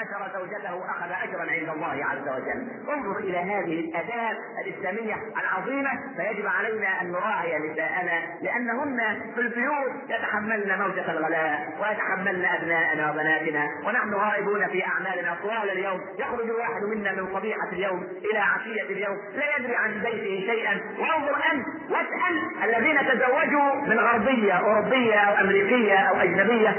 أجر زوجته أخذ أجرا عند الله عز وجل. انظر إلى هذه الآداب الإسلامية العظيمة فيجب علينا أن نراعي نساءنا لأنهن في البيوت يتحملن موجة الغلاء ويتحملن أبناءنا وبناتنا ونحن غائبون في أعمالنا. طوال اليوم يخرج الواحد منا من صبيحة اليوم إلى عشية اليوم لا يدري عن بيته شيئا. وانظر أنت واسأل الذين تزوجوا من غربية أوروبية أو أمريكية أو أجنبية.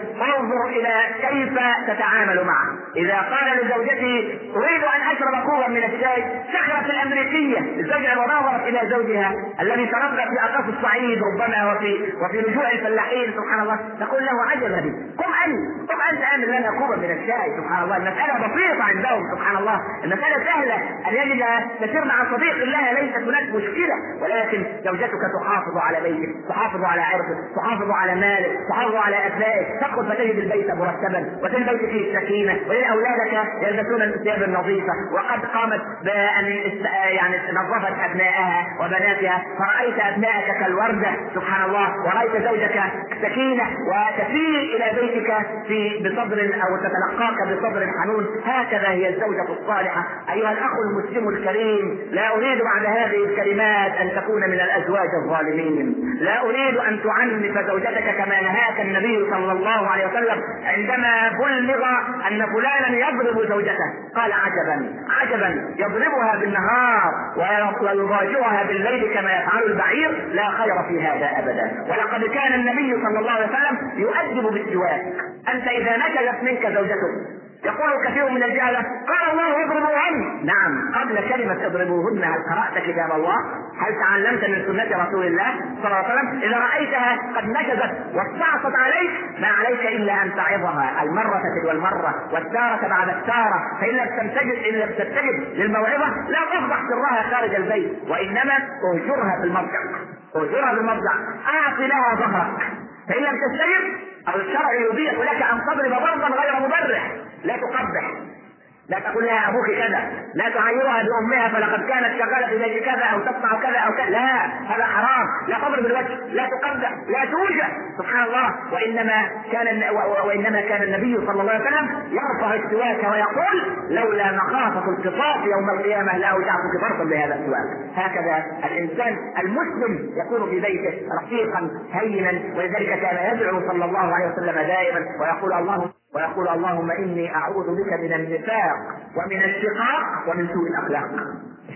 انظر إلى كيف تتعامل معه. إذا قال لزوجته أريد أن أشرب كوبا من الشاي. سخرت الأمريكية. الزوجة ونظرت إلى زوجها الذي تربى في أقاصي الصعيد ربما وفي وفي رجوع الفلاحين. سبحان الله. تقول له عجبا قم أنت. قم أنت أعمل لنا كوبا من الشاي. سبحان الله. المسألة بسيطة عندهم سبحان الله. المسألة سهلة. أن يجد تسير مع صديق الله ليست هناك مشكلة. ولكن زوجتك تحافظ على بيتك تحافظ على عرضك تحافظ على مالك تحافظ على أبنائك تدخل فتجد البيت مرتبا وتجد البيت فيه سكينة. وتجد أولادك يلبسون الثياب النظيفة وقد قامت بأن يعني نظفت أبنائها وبناتها. فرأيت أبنائك كالوردة. سبحان الله. ورأيت زوجك سكينة وتسير إلى بيتك في بصدر أو تتلقاك بصدر حنون. هكذا هي الزوجة الصالحة. أيها الأخ المسلم الكريم لا أريد بعد هذه الكلمات أن تكون من الأزواج الظالمين. لا أريد أن تعنف زوجتك كما نهاك النبي صلى الله عليه وسلم عندما بلغ أن فلانا يضرب زوجته. قال عجبا عجبا. يضربها بالنهار ويضاجعها بالليل كما يفعل البعير. لا خير في هذا ابدا. ولقد كان النبي صلى الله عليه وسلم يؤدب بالسواك. أنت إذا نكلت منك زوجتك يقول كثير من الجهلة قال الله اضربوهن نعم. قبل كلمة اضربوهن هل قرأت كتاب الله؟ هل تعلمت من سنة رسول الله صلى الله عليه وسلم؟ إذا رأيتها قد نكزت واستعصت عليك ما عليك إلا أن تعظها. المرة تلو المرة والتارة بعد التارة فإن لم تستجب إن لم تستجب للموعظة. لا تفضح سرها خارج البيت وإنما اهجرها في المضجع اهجرها في المضجع أعطي لها ظهرك. فإن لم تستجب أو الشرع يبيح لك أن تضرب ضربا غير مبرح لا تقبح. لا تقول لها أبوك كذا. لا تعيرها بامها فلقد كانت شغالة في بيت كذا أو تصنع كذا أو كذا. لا هذا حرام. لا تضرب الوجه لا تقبح لا توجع سبحان الله. وإنما كان وإنما كان النبي صلى الله عليه وسلم يرفع السواك ويقول لولا مخافة القصاص يوم القيامة لاوجعتك فرقا بهذا السواك. هكذا الإنسان المسلم يكون في بيته رقيقا هينا. ولذلك كان يدعو صلى الله عليه وسلم دائما ويقول اللهم ويقول اللهم إني أعوذ بك من النفاق ومن الشقاق ومن سوء الأخلاق.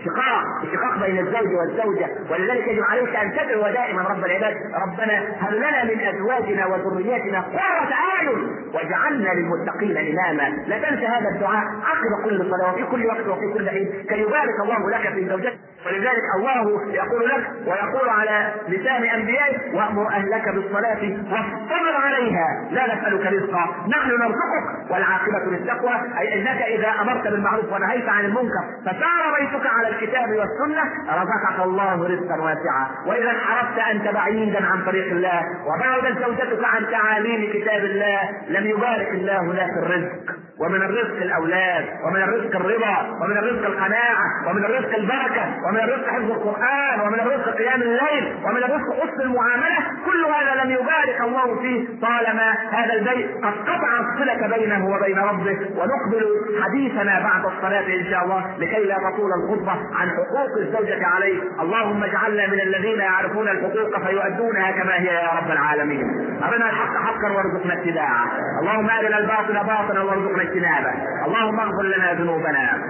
شقاق الشقاق بين الزوج والزوجة. ولذلك يجب عليك أن تدعو دائما رب العباد ربنا هب لنا من أزواجنا وذرياتنا قرة أعين واجعلنا للمتقين إماما. لا تنسى هذا الدعاء. عقب كل صلاة وفي كل وقت وفي كل حين كي يبارك الله لك في زوجتك. ولذلك الله يقول لك ويقول على لسان أنبيائه وأمر أهلك بالصلاة واصطبر عليها. لا نسألك رزقا. نحن نرزقك والعاقبة للتقوى. أي أنك إذا أمرت بالمعروف ونهيت عن المنكر فسار بيتك على الكتاب والسنة رزقك الله رزقا واسعا. وإذا انحرفت أنت بعيدا عن طريق الله وبعدت زوجتك عن تعاليم كتاب الله لم يبارك الله لك الرزق. ومن الرزق الأولاد ومن الرزق الرضا ومن الرزق القناعة ومن الرزق البركة ومن الرزق حفظ القرآن ومن الرزق قيام الليل ومن الرزق حسن المعاملة كل هذا لم يبارك الله فيه. طالما هذا البيت قد قطع الصلة بينه وبين ربه ونقبل حديثنا بعد الصلاة إن شاء الله لكي لا تطول الخطبة عن حقوق الزوجة عليه. اللهم اجعلنا من الذين يعرفون الحقوق فيؤدونها كما هي يا رب العالمين. أرنا الحق حقا وارزقنا اتباعه. اللهم أرنا الباطل باطلا وارزقنا اجتنابه. اللهم اغفر لنا ذنوبنا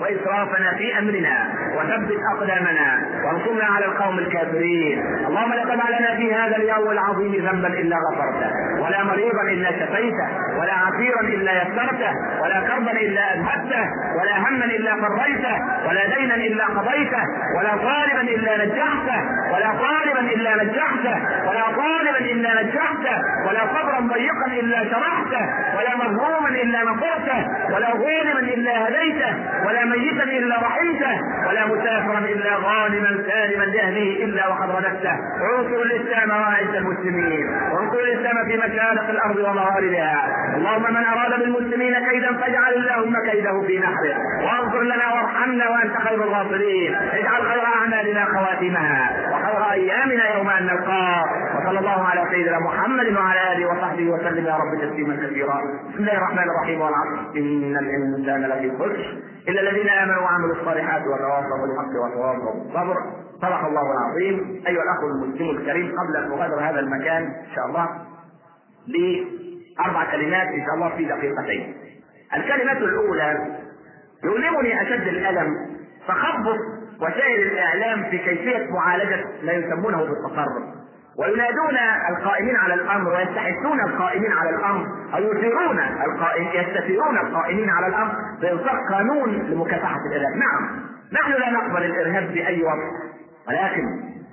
وإسرافنا في أمرنا. وثبت أقدامنا وانصرنا على القوم الكافرين. اللهم لا تدع لنا في هذا اليوم العظيم ذنبا إلا غفرته. ولا مريضا إلا شفيته. ولا عسيرا إلا يسرته. ولا كربا إلا أذهبته. ولا هما إلا فريته ولا دينا إلا قضيته. ولا طالبا إلا نجحته. ولا طالبا إلا نجحته. ولا طالبا إلا نجحته. ولا صبرا ضيقا إلا شرحته. ولا مظلوما إلا نصرته ولا ظالما إلا هديته. ولا ميتا إلا رحمته. ولا مسافرا إلا غانما سالما لأهله إلا وقد رددته. وانصر الإسلام واعز المسلمين. وانصر الإسلام في مشارق الأرض ومغاربها. اللهم من أراد بالمسلمين كيدا فاجعل اللهم كيده في نحره. وانصر لنا وارحمنا وأنت خير الغافرين اجعل خير أعمالنا خواتمها. وخير أيامنا يوم أن نلقاك. وصلى الله على سيدنا محمد وعلى آله وصحبه وسلم. يا رب تسليما كثيرا. بسم الله الرحمن الرحيم. والعصر إن الإنسان لفي خسر. إلا الذين آمنوا وعملوا الصالحات وتواصوا بالحق وتواصوا بالصبر. صدق الله العظيم. أيها الأخ المسلم الكريم قبل أن نغادر هذا المكان إن شاء الله لأربع كلمات إن شاء الله في دقيقتين. الكلمة الأولى يؤلمني أشد الألم تخبط وسائل الإعلام في كيفية معالجة ما يسمونه بالتصرف وينادون القائمين على الأمر ويستحثون القائمين على الأمر أو يثيرون القائم يستثيرون القائمين على الأمر بإنصاف قانون لمكافحه الإرهاب، نعم. نحن لا نقبل الإرهاب بأي وضع. ولكن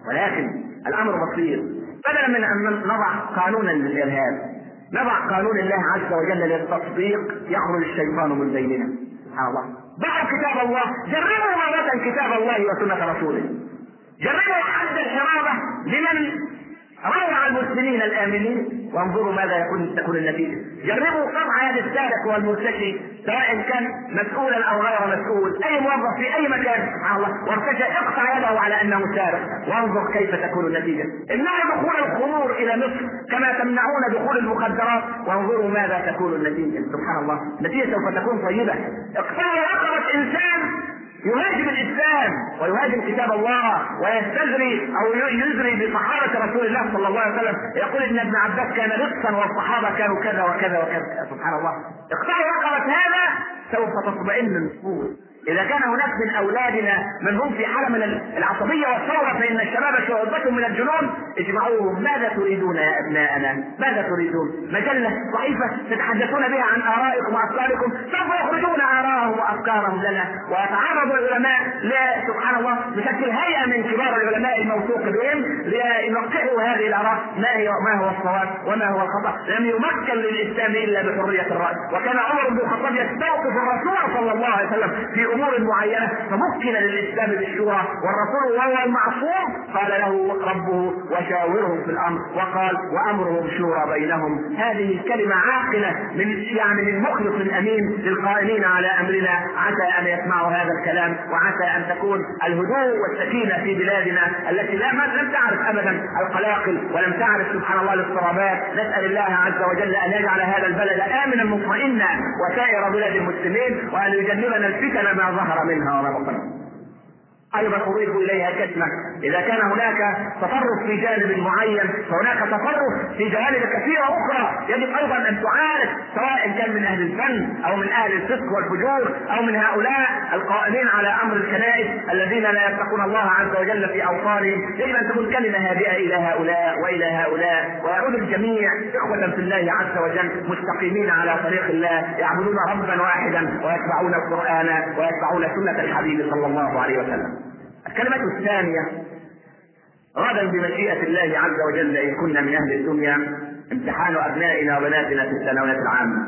ولكن الأمر بسيط. بدلا من أن نضع قانونا للإرهاب نضع قانون الله عز وجل للتطبيق يخرج الشيطان من بيننا. سبحان الله. ضعوا كتاب الله جربوا مرة كتاب الله وسنة رسوله. جربوا حد الحرابة لمن روع المسلمين الآمنين وانظروا ماذا يكون تكون النتيجه جربوا قطع يد السارق والمرتشي سواء كان مسؤولا أو غير مسؤول أي موظف في أي مكان. سبحان الله. وارتشى اقطع يده على أنه سارق. وانظر كيف تكون النتيجة. امنعوا دخول الخمور إلى مصر كما تمنعون دخول المخدرات. وانظروا ماذا تكون النتيجة. سبحان الله. النتيجة سوف تكون طيبة. اقطعوا رقبة إنسان يهاجم الإسلام ويهاجم كتاب الله ويستجري أو يجري بصحابة رسول الله صلى الله عليه وسلم. يقول إن ابن عباس كان رقصا والصحابة كانوا كذا وكذا وكذا. سبحان الله. اقطعوا رقبه هذا سوف تطمئن النفوس. إذا كان هناك من أولادنا من هم في حالة من العصبية والثوره فإن الشباب شعوبة من الجنون اجمعوهم. ماذا تريدون يا ابناءنا؟ ماذا تريدون؟ مجلة ضعيفة تتحدثون بها عن آرائكم وأفكاركم سوف يخرجون ارائهم وأفكارهم لنا. ويتعرض العلماء سبحان الله بشكل هيئة من كبار العلماء الموثوق بهم لينقحوا هذه الآراء. ما هي ما هو الصواب؟ وما هو الخطأ؟ لم يمكن للإسلام إلا بحرية الراي وكان عمر بن الخطاب يستوقف الرسول صلى الله عليه وسلم في امور معينه فمكن للإسلام بالشورى والرسول وهو المعصوم قال له ربه وشاورهم في الأمر وقال وأمرهم شورى بينهم. هذه كلمه عاقلة من يعني من مخلص أمين للقائمين على أمرنا عسى أن يسمعوا هذا الكلام وعسى أن تكون الهدوء والسكينة في بلادنا التي لا لم تعرف ابدا القلاقل ولم تعرف سبحان الله الاضطرابات. نسأل الله عز وجل أن يجعل هذا البلد امنا مطمئنا وسائر بلاد المسلمين وأن يجنبنا الفتن ما ظهر منها وما بطن. أيضا اضيف إليها كلمه إذا كان هناك تطرف في جانب معين فهناك تطرف في جوانب كثيرة أخرى. يجب أيضا أن تعالج سواء كان من أهل الفن أو من أهل الفسق والفجور أو من هؤلاء القائمين على أمر الكنائس الذين لا يتقون الله عز وجل في اوطانهم يجب أن تكون كلمة هادئة إلى هؤلاء وإلى هؤلاء. ويعود الجميع إخوة في الله عز وجل مستقيمين على طريق الله يعبدون ربا واحدا ويتبعون القرآن ويتبعون سنة الحبيب صلى الله عليه وسلم. الكلمة الثانية غدا بمشيئة الله عز وجل إن كنا من أهل الدنيا امتحان أبنائنا وبناتنا في الثانوية العامة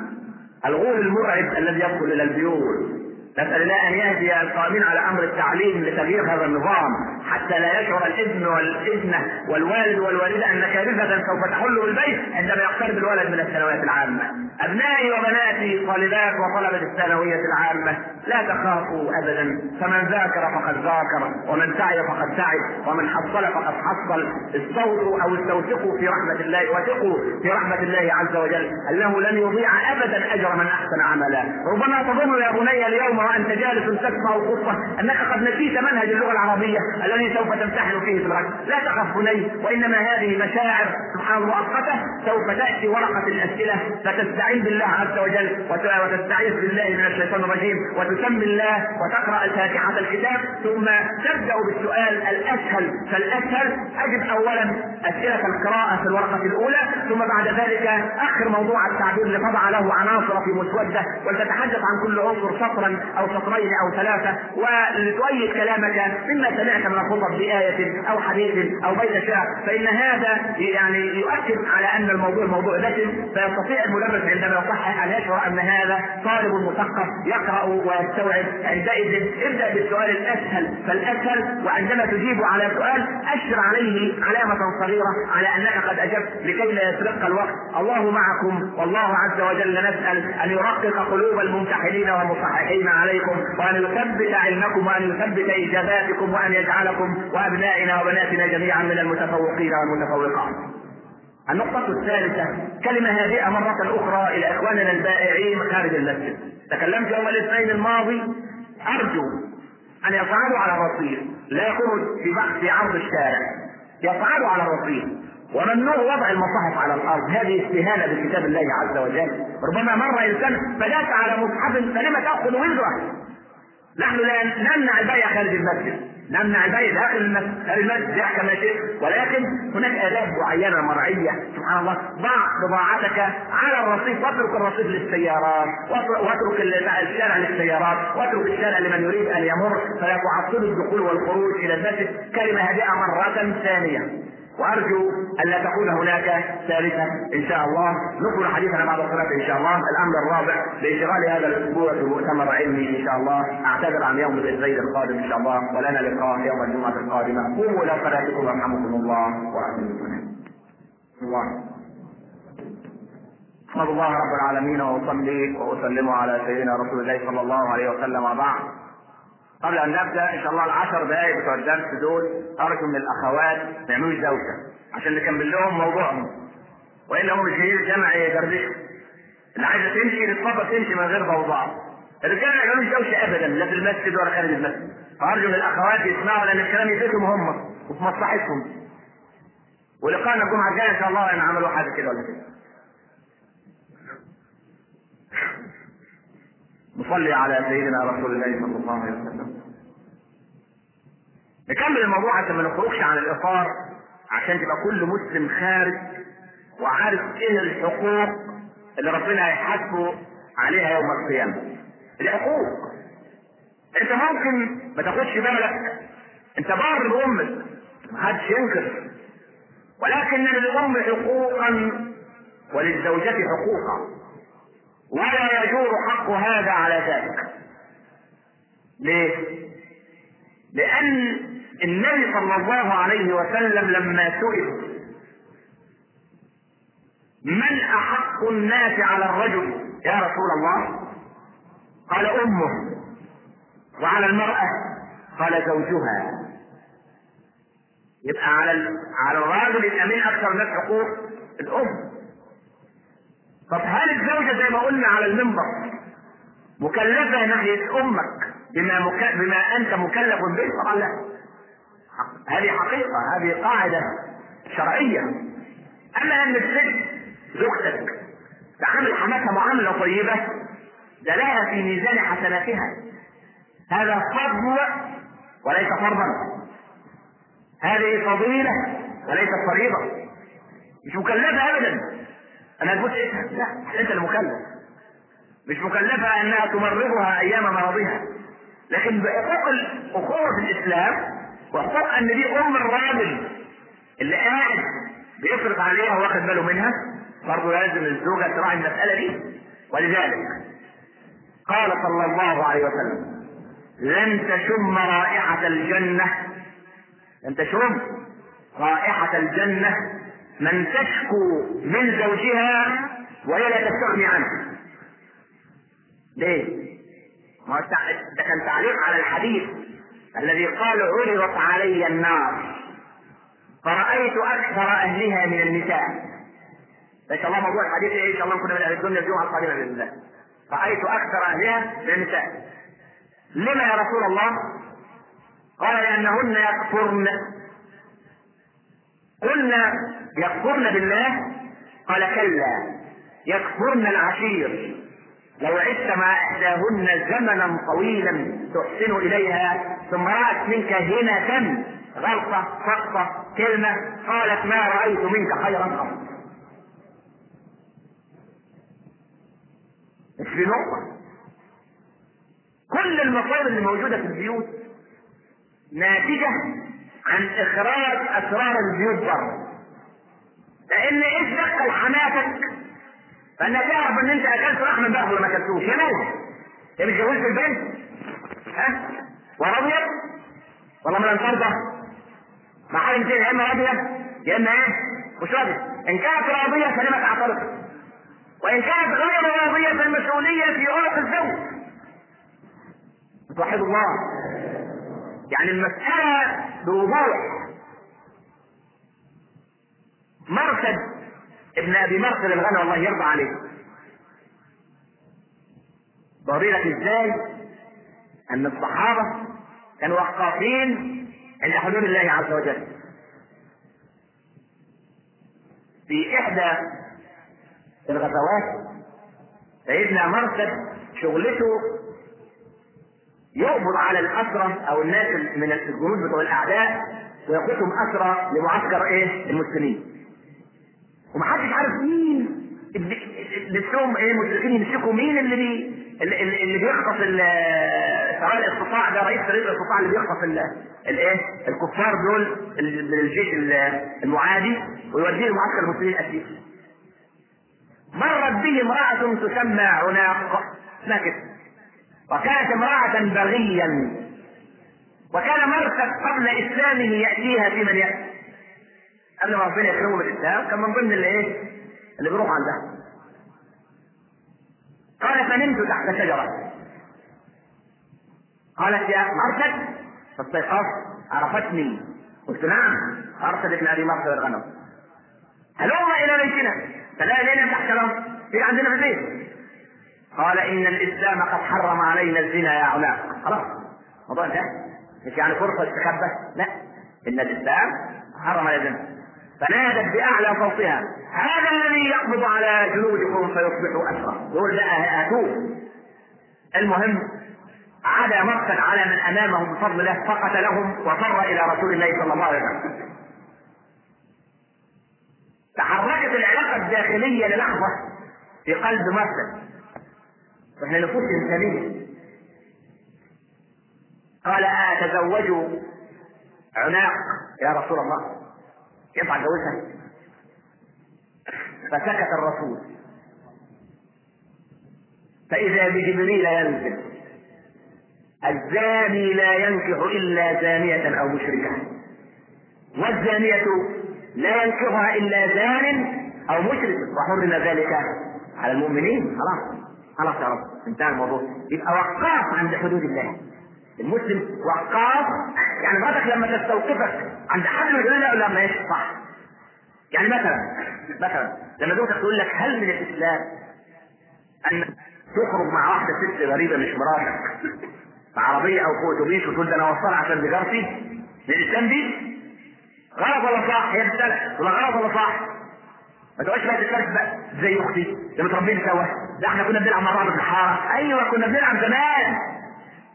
الغول المرعب الذي يدخل إلى البيوت نسأل الله أن يهدي القائمين على أمر التعليم لتغيير هذا النظام حتى لا يشعر الابن والابنة والوالد والوالدة أن كارثة سوف تحل بالبيت عندما يقترب الولد من الثانوية العامة. أبنائي وبناتي طالبات وطلبة الثانوية العامة لا تخافوا أبدا. فمن ذاكر فقد ذاكر ومن سعي فقد سعي ومن حصل فقد حصل. استوصوا أو استوثقوا في رحمة الله وثقوا في رحمة الله عز وجل. أنه لن يضيع أبدا أجر من أحسن عملا. ربما تظن يا بني اليوم وأنت جالس تسمع القصة أنك قد نسيت منهج اللغة العربية الذي سوف تمتحن فيه في الغد. لا تخف بني وإنما هذه مشاعر سبحان مؤقتة سوف تأتي ورقة الأسئلة فتستعين بالله عز وجل وتستعيذ بالله من الشيطان الرجيم وتسمي الله وتقرأ الفاتحة الكتاب ثم تبدأ بالسؤال الأسهل. فالأسهل أجد أولا أسئلة القراءة في الورقة الأولى ثم بعد ذلك آخر موضوع التعبير لتضع له عناصر في مسودة ولتتحدث عن كل عنصر سطرا أو سطرين أو ثلاثة ولتؤيد كلامك مما سمعت من الخطب بآية أو حديث أو بيت شعر فإن هذا يعني يؤكد على أن الموضوع موضوع دسم فيستطيع المدرس عندما يصحح أن يشعر أن هذا طالب مثقف يقرأ ويستوعب عندئذ ابدأ بالسؤال الأسهل فالأسهل وعندما تجيب على سؤال أشر عليه علامة صغيرة على أنك قد أجبت لكي لا يسرق الوقت. الله معكم والله عز وجل نسأل أن يرقق قلوب الممتحنين والمصححين عليكم وأن يثبت علمكم وأن يثبت إجاباتكم وأن يجعلكم وأبنائنا وبناتنا جميعا من المتفوقين والمتفوقات. النقطة الثالثة كلمة هادئة مرة أخرى إلى إخواننا البائعين خارج المسجد. تكلمت يوم الاثنين الماضي أرجو أن يصعدوا على الرصيف لا يكونوا في بحث عرض الشارع. يصعدوا على الرصيف وممنوع وضع المصاحف على الأرض. هذه استهانة بكتاب الله عز وجل. ربما مر إنسان بدات على مصحف فلما تأخذ وزرة. نحن لا نمنع البيع خارج المسجد. نمنع البيع داخل المسجد يحكم شئت ولكن هناك آداب معينة مرعية. سبحان الله. ضع بضاعتك على الرصيف. واترك الرصيف للسيارات. واترك الشارع للسيارات. واترك الشارع لمن يريد أن يمر. فلا تعطل الدخول والخروج إلى المسجد. كلمة هادئة مرة ثانية. وارجو ان لا تكون هناك ثالثه ان شاء الله نكمل حديثنا بعد الصلاه ان شاء الله الامر الرابع لانشغال هذا الأسبوع في مؤتمر علمي ان شاء الله اعتذر عن يوم الاثنين القادم ان شاء الله ولنا لقاء يوم الجمعه القادمه قوموا إلى صلاتكم يرحمكم الله واحسنوا الله احمد الله رب العالمين واصلي واسلم على سيدنا رسول الله صلى الله عليه وسلم وبعد قبل أن نبدأ إن شاء الله العشر دقائق بتوع الدرس دول ارجو من الأخوات ما يعملوش دوشة عشان نكمل لهم موضوعهم. وإلا هم مش هيجي الجامع يدردشوا اللي عايزة تمشي تتفضل تمشي من غير ضوضاء. الرجال ما يعملوش دوشة ابدا لا في المسجد ولا خارج المسجد. فأرجو من الأخوات يسمعوا لأن الكلام يفيدهم هم وفي مصلحتهم. ولقاءنا الجمعة الجاية إن شاء الله ان عملوا حاجة كده ولا كده. نصلي على سيدنا رسول الله صلى الله عليه وسلم. نكمل الموضوع عشان ما نخرجش عن الإطار عشان تبقى كل مسلم خارج وعارف إيه الحقوق اللي ربنا هيحاسبه عليها يوم القيامة. الحقوق. أنت ممكن ما تاخدش بالك أنت بار بامك ما حدش ينكر. ولكن للام حقوقا وللزوجة حقوقا. ولا يجور حق هذا على ذلك. ليه؟ لأن النبي صلى الله عليه وسلم لما سئل من أحق الناس على الرجل؟ يا رسول الله. قال أمه. وعلى المرأة؟ قال زوجها. يبقى على على الراجل يبقى مين أكثر الناس حقوق الأم. طب هل الزوجة زي ما قلنا على المنبر مكلفة ناحية أمك بما مك... بما أنت مكلف به؟ طبعا لا. هذه حقيقة هذه قاعدة شرعية. أما أن الست زوجتك تعامل حماتها معاملة طيبة ده لها في ميزان حسناتها. هذا فضل وليس فرضا. هذه فضيلة وليست فريضة. مش مكلفة أبدا أنا تبص اسمها لا انت المكلف. مش مكلفة أنها تمرضها أيام مرضها لكن بحقوق الاخوة في الإسلام وحقوق ان دي أم الراجل اللي قاعد بيصرف عليها واخد باله منها برضه لازم الزوجة تراعي المسألة دي. ولذلك قال صلى الله عليه وسلم لن تشم رائحة الجنة لن تشم رائحة الجنة من تشكو من زوجها وهي لا تستغني عنه. ليه؟ ما ده كان تعليق على الحديث الذي قال عرضت علي النار. فرأيت أكثر أهلها من النساء. إن شاء الله موضوع الحديث إيه إن شاء الله كنا من أهل الدنيا الجمعة القادمة بإذن الله. رأيت أكثر أهلها من النساء. لما يا رسول الله؟ قال لأنهن يكفرن قلنا يكفرن بالله؟ قال كلا. يكفرن العشير. لو عشت مع إحداهن زمنا طويلا تحسن إليها ثم رأت منك هنة غلطة سقطة كلمة قالت ما رأيت منك خيرا قط. مش في نقطة. كل المصائب اللي موجودة في البيوت ناتجة عن إخراج أسرار البيوت بره لأن إيش دخل حماتك فانك تعرف إن أنت أكلت لحم امبارح ولا ما أكلتوش. يا نوم هي مش جوزت البنت. ها؟ ورضيت والله ما ترضى مع حاجة اثنين يا إما راضيه يا إما إيه؟ مش راضيه إن كانت راضية فلما تعترض وإن كانت غير راضية فالمسؤولية في عنق الزوج. توحد الله. يعني المسألة بوضوح. مركز ابن أبي مرثد الغنى الله يرضى عليه. لك إزاي؟ أن الصحابة كانوا وقافين عند حدود الله عز وجل. في إحدى الغزوات سيدنا مرثد شغلته يقبض على الاسرى أو الناس من الجنود بتوع الأعداء وياخذهم اسرى لمعسكر إيه؟ المسلمين. ومحدش عارف مين نفسهم إيه؟ المشركين يمسكوا مين اللي بي اللي, اللي بيخطف سواء الاستطاع ده رئيس فريق الاستطاع اللي بيخطف الايه الكفار دول الجيش المعادي ويوديه لمعسكر المسلمين اسير مرت به امرأة تسمى عناق. كده وكانت امرأة بغيا. وكان مرثد قبل إسلامه يأتيها في من يأتي. قبل ما ربنا يكرمه بالاسلام كان من ضمن اللي إيه اللي بيروح عندها. قال فنمت تحت شجرة. قالت يا مرثد فاستيقظت. عرفتني. قلت نعم. مرثد ابن ابي مرثد الغنم هلم إلى بيتنا؟ فلا لينا تحت الأرض. في عندنا في البيت. قال إن الإسلام قد حرم علينا الزنا يا علاق خلاص. الموضوع انتهى. مش يعني فرصة تستخبى لا. إن الإسلام حرم علينا الزنا. فنادت بأعلى صوتها. هذا الذي يقبض على جنودكم فيصبح اسرى يقول لا اتوه المهم عدا مقتل على من أمامهم بفضل الله فقتلهم وفر إلى رسول الله صلى الله عليه وسلم. تحركت العلاقة الداخلية للحظة في قلب مرسل وإحنا نفوس انسانيه قال أتزوج عناق. يا رسول الله ينفع اتجوزها فسكت الرسول. فإذا بجبريل ينزل. الزاني لا ينكح إلا زانية أو مشركة. والزانية لا ينكحها إلا زان أو مشرك. وحرم ذلك على المؤمنين؟ خلاص. خلاص يا رب انتهى الموضوع. يبقى وقاف عند حدود الله. المسلم وقاف. يعني مراتك لما تستوقفك عند حد من الجنة ولا ماشي صح يعني مثلا مثلا لما زوجتك تقول لك هل من الإسلام أن تخرج مع واحدة ست غريبة مش مراتك في عربية أو في أتوبيس وتقول ده أنا أوصلها عشان تجارتي من الإسلام دي؟ غلط ولا صح؟ هي بتسألك. ولا غلط ولا صح؟ ما تقولش بقى تتكلم بقى زي أختي ده متربيين سوا. ده إحنا كنا بنلعب مع بعض في الحارة. أيوه كنا بنلعب زمان.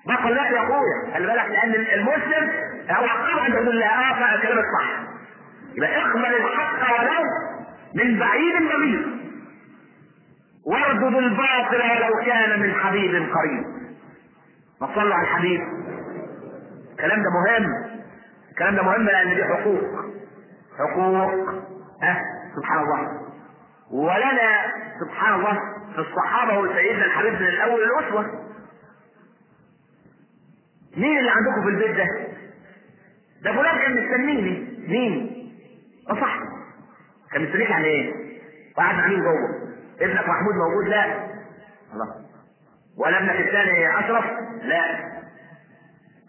ما قلت يا أخويا. خلي بالك لأن المسلم هو حقيقه عند الله آه فعلا كلامك صح. يبقى اقبل الحق ولو من بعيد بعيد واردد الباطل ولو كان من حبيب قريب. ما على الحبيب الكلام ده مهم. الكلام ده مهم لأن دي حقوق. حقوق. ها؟ سبحان الله. ولنا سبحان الله في الصحابة وسيدنا الحبيب من الأول الأسوة مين اللي عندكم في البيت ده؟ ده فلان كان مستنيني مين؟ آه صح كان مستنيك يعني إيه؟ وقعد مع مين جوه؟ ابنك محمود موجود؟ لا الله ولا ابنك الثاني أشرف؟ لا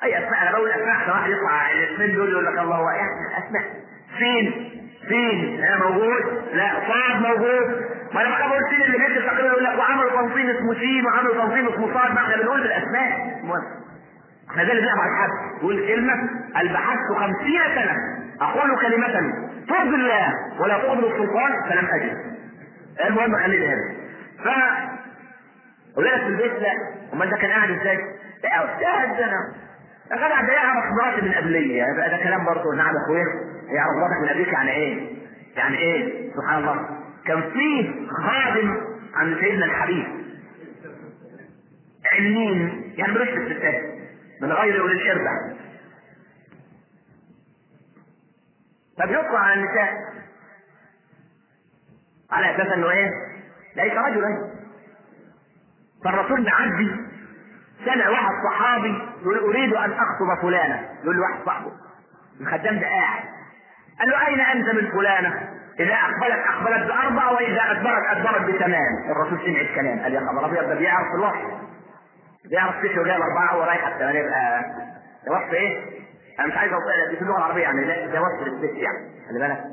أي أسماء أنا بقول عشان واحد يطلع الاثنين دول يقول لك الله يعني أسماء فين؟ فين؟ أنا موجود؟ لا صاد موجود ما بقى بقول فين اللي بيدي تقريبا يقول لك وعملوا تنظيم اسمه سين وعملوا تنظيم اسمه صاد ما إحنا بنقول بالاسماء. إحنا ده اللي بنعمل الحد يقول كلمة البحثت خمسين سنة أقول كلمة ترضي الله ولا تقبل السلطان فلم أجد. المهم خليني هنا ف ولاد في البيت لا. أمال ده كان قاعد إزاي؟ لا ده أنا يا جدع ده يعرف مراتي من قبلية. ده كلام برضه نعم يا أخويا. يعرف مراتك من قبليك يعني إيه؟ يعني إيه؟ سبحان الله. كان فيه خادم عند سيدنا الحبيب. علمين يعني في الستات من غير اولي الاربع فبيطلع على النساء. على أساس إنه إيه؟ ليس رجلا. فالرسول معدي. سمع واحد صحابي يقول أريد أن أخطب فلانة. يقول له واحد صاحبه. الخدام ده قاعد. قال له أين أنت من فلانة؟ إذا اقبلت اقبلت باربع وإذا ادبرت أدبرت بثمان الرسول سمع الكلام قال يا خبر أبيض ده بيعرف الوحي بيعرف ست وجايب اربعه ورايح الثمانيه يبقى ده وصف إيه؟ أنا مش عايز اوصل دي في اللغة العربية يعني ده وصف للست يعني. خلي بالك.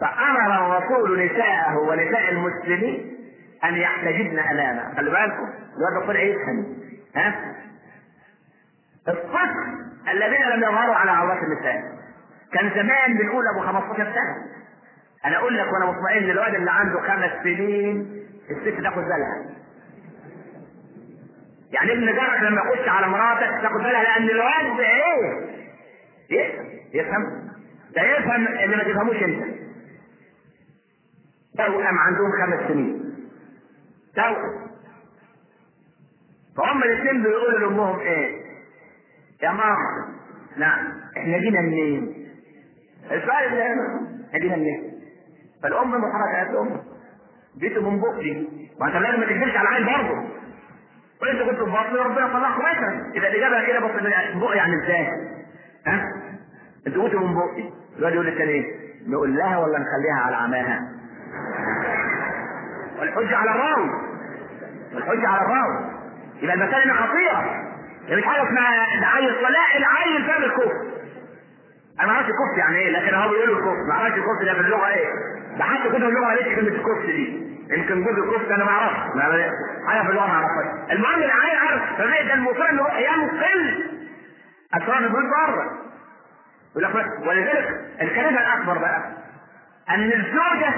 فأمر الرسول نساءه ونساء المسلمين أن يحتجبن أمامه. خلي بالكم. الواد طلع يفهم ها؟ الطفل الذين لم يظهروا على عورات النساء. كان زمان بنقول أبو 15 سنه أنا أقول لك وأنا مطمئن الواد اللي عنده خمس سنين الست تاخد بالها. يعني ابن جارك لما يخش على مراتك تاخد بالها لأن الواد إيه؟ يفهم. يفهم. ده يفهم اللي ما تفهموش أنت. توأم عندهم خمس سنين. توأم فهم الاثنين بيقولوا لأمهم إيه؟ يا ماما. نعم. إحنا جينا منين؟ السؤال اللي إحنا جينا منين؟ فالأم محركه قالت لهم جيتوا من بقي ما أنت لازم ما تكذبش على العين برضه. وإنت كنت في بطني وربنا طلعكم مثلا يبقى الاجابه كده بطن بقي يعني إزاي؟ ها؟ أنتوا جيتوا من بقي الواد يقول للتاني إيه؟ نقول لها ولا نخليها على عماها؟ والحجه على الراوي والحجه على الراوي يبقى المسألة هنا خطيرة هي مش حاجة اسمها العيل لا العيل فاهم الكفر أنا ما أعرفش الكفر يعني إيه لكن هو بيقولوا الكفر ما أعرفش الكفر ده باللغة إيه. ده حتى كده اللغة ما ليش كلمة الكفر دي. يمكن جزء الكفر أنا ما أعرفش. حاجة في اللغة ما أعرفهاش. المهم العيل عارف ده المصير إنه ينقل أسرار البيت بره. يقول لك بس- ولذلك الكلمة الأكبر بقى أن الزوجة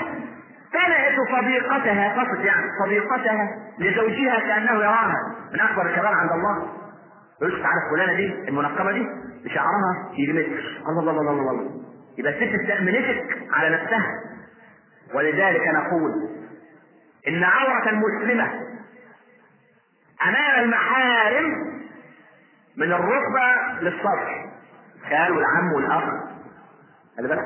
تنعت صديقتها فقط يعني صديقتها لزوجها كأنه يراها. من أكبر الكبار عند الله. يقول تعالى فلانة دي المنقبة دي بشعرها يجمدك الله الله الله الله الله. يبقى الست استأمنتك على نفسها. ولذلك نقول إن عورة المسلمة أمام المحارم من الركبة للصدر الخال والعم والاخ خلي بالك.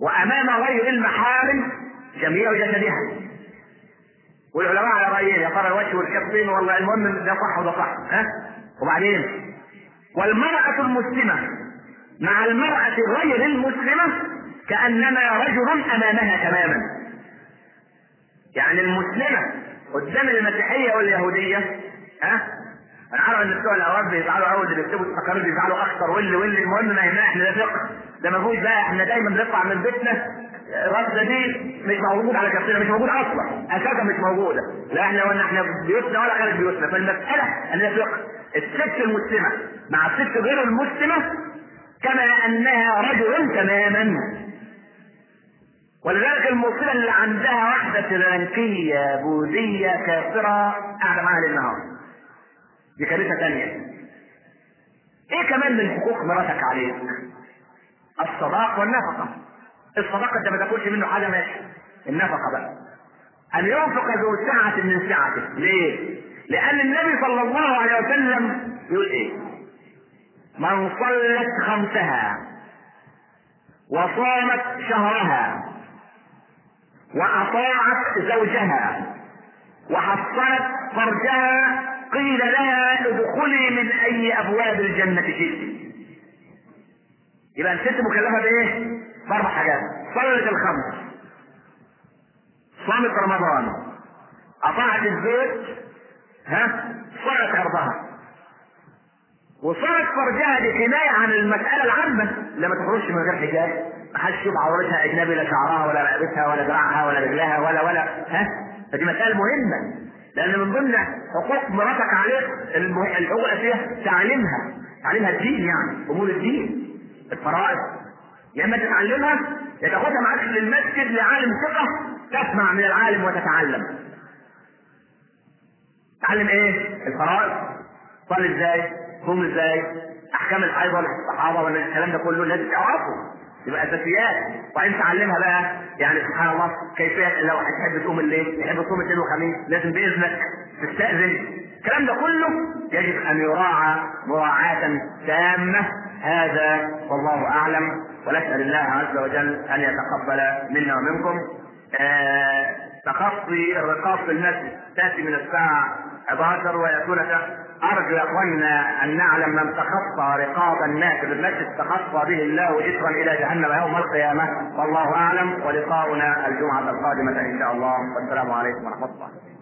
وأمام غير المحارم جميع جسدها. والعلماء على رايين يا ترى الوجه والكفين والله المهم ده صح وده صح ها؟ وبعدين؟ والمرأة المسلمة مع المرأة غير المسلمة كأنما رجل أمامها تماما. يعني المسلمة قدام المسيحية واليهودية ها؟ أنا عارف إن بتوع الاوقات بيزعلوا قوي اللي بيكتبوا التقارير بيزعلوا أكتر واللي واللي المهم ما يهمنا إحنا ده فقه ده ما فيهوش بقى إحنا دايما بنطلع من بيتنا الرصده دي مش موجود على كفتنا مش موجود أصلا. أساسا مش موجودة. لا إحنا ولا إحنا في بيوتنا ولا خارج بيوتنا. فالمسألة أن ده فقه الست المسلمة مع الست غير المسلمة كما أنها رجل تماما. ولذلك المصيبه اللي عندها واحدة سريلانكيه بوذية كافرة قاعدة معاها ليل نهار دي كارثة ثانية. إيه كمان من حقوق مراتك عليك؟ الصداق والنفقة. الصداقه انت ما تاكلش منه حاجة ماشي النفقه بقى أن ينفق ذو سعة من سعته. ليه؟ لأن النبي صلى الله عليه وسلم يقول إيه؟ من صلت خمسها وصامت شهرها وأطاعت زوجها وحصنت فرجها قيل لها ادخلي من أي أبواب الجنة شئت. يبقى الست مكلفة بإيه؟ باربع حاجات. صلت الخمس صامت رمضان. اطاعت الزوج ها؟ صلت عرضها. وصارت فرجها دي كناية عن المسألة العامة. لما تخرجش من غير حجاب ما حدش يشوف عورتها أجنبي لا شعرها ولا رقبتها ولا دراعها ولا رجلها ولا ولا ها؟ فدي مسألة مهمة. لأن من ضمن حقوق مراتك عليك الحقوق فيها تعليمها. تعليمها الدين يعني أمور الدين الفرائض. يا اما تتعلمها يا تاخدها معاك للمسجد لعالم ثقة تسمع من العالم وتتعلم تعلم إيه؟ الفرائض صلي إزاي؟ صوم إزاي؟ أحكام الحيض ولا الصحابه ولا الكلام ده كله لازم تعرفه يبقى أساسيات وبعدين تعلمها بقى يعني سبحان الله كيفيه لو هتحب تقوم الليل تحب تصوم الاثنين والخميس لازم بإذنك تستأذن الكلام ده كله يجب أن يراعى مراعاة تامة هذا والله أعلم ونسأل الله عز وجل أن يتقبل منا ومنكم. آه تخطي الرقاب في المسجد تأتي من الساعة 11 ويكون أرجو يا اخواننا أن نعلم من تخطى رقاب الناس في المسجد. تخطى به الله إثرا إلى جهنم يوم القيامة. والله أعلم ولقاؤنا الجمعة القادمة إن شاء الله. والسلام عليكم ورحمة الله.